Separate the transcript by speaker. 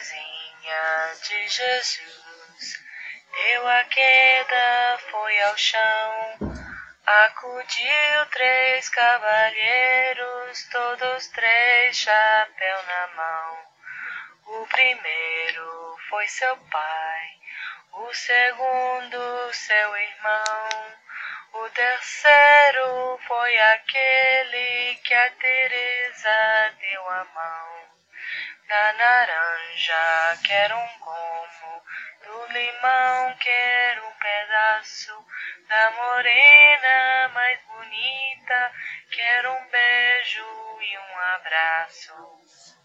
Speaker 1: mãezinha de Jesus deu a queda, foi ao chão. Acudiu três cavalheiros, todos três chapéu na mão. O primeiro foi seu pai, o segundo seu irmão, o terceiro foi aquele que a Teresa deu a mão. Da naranja quero um gomo, do limão quero um pedaço, da morena mais bonita quero um beijo e um abraço.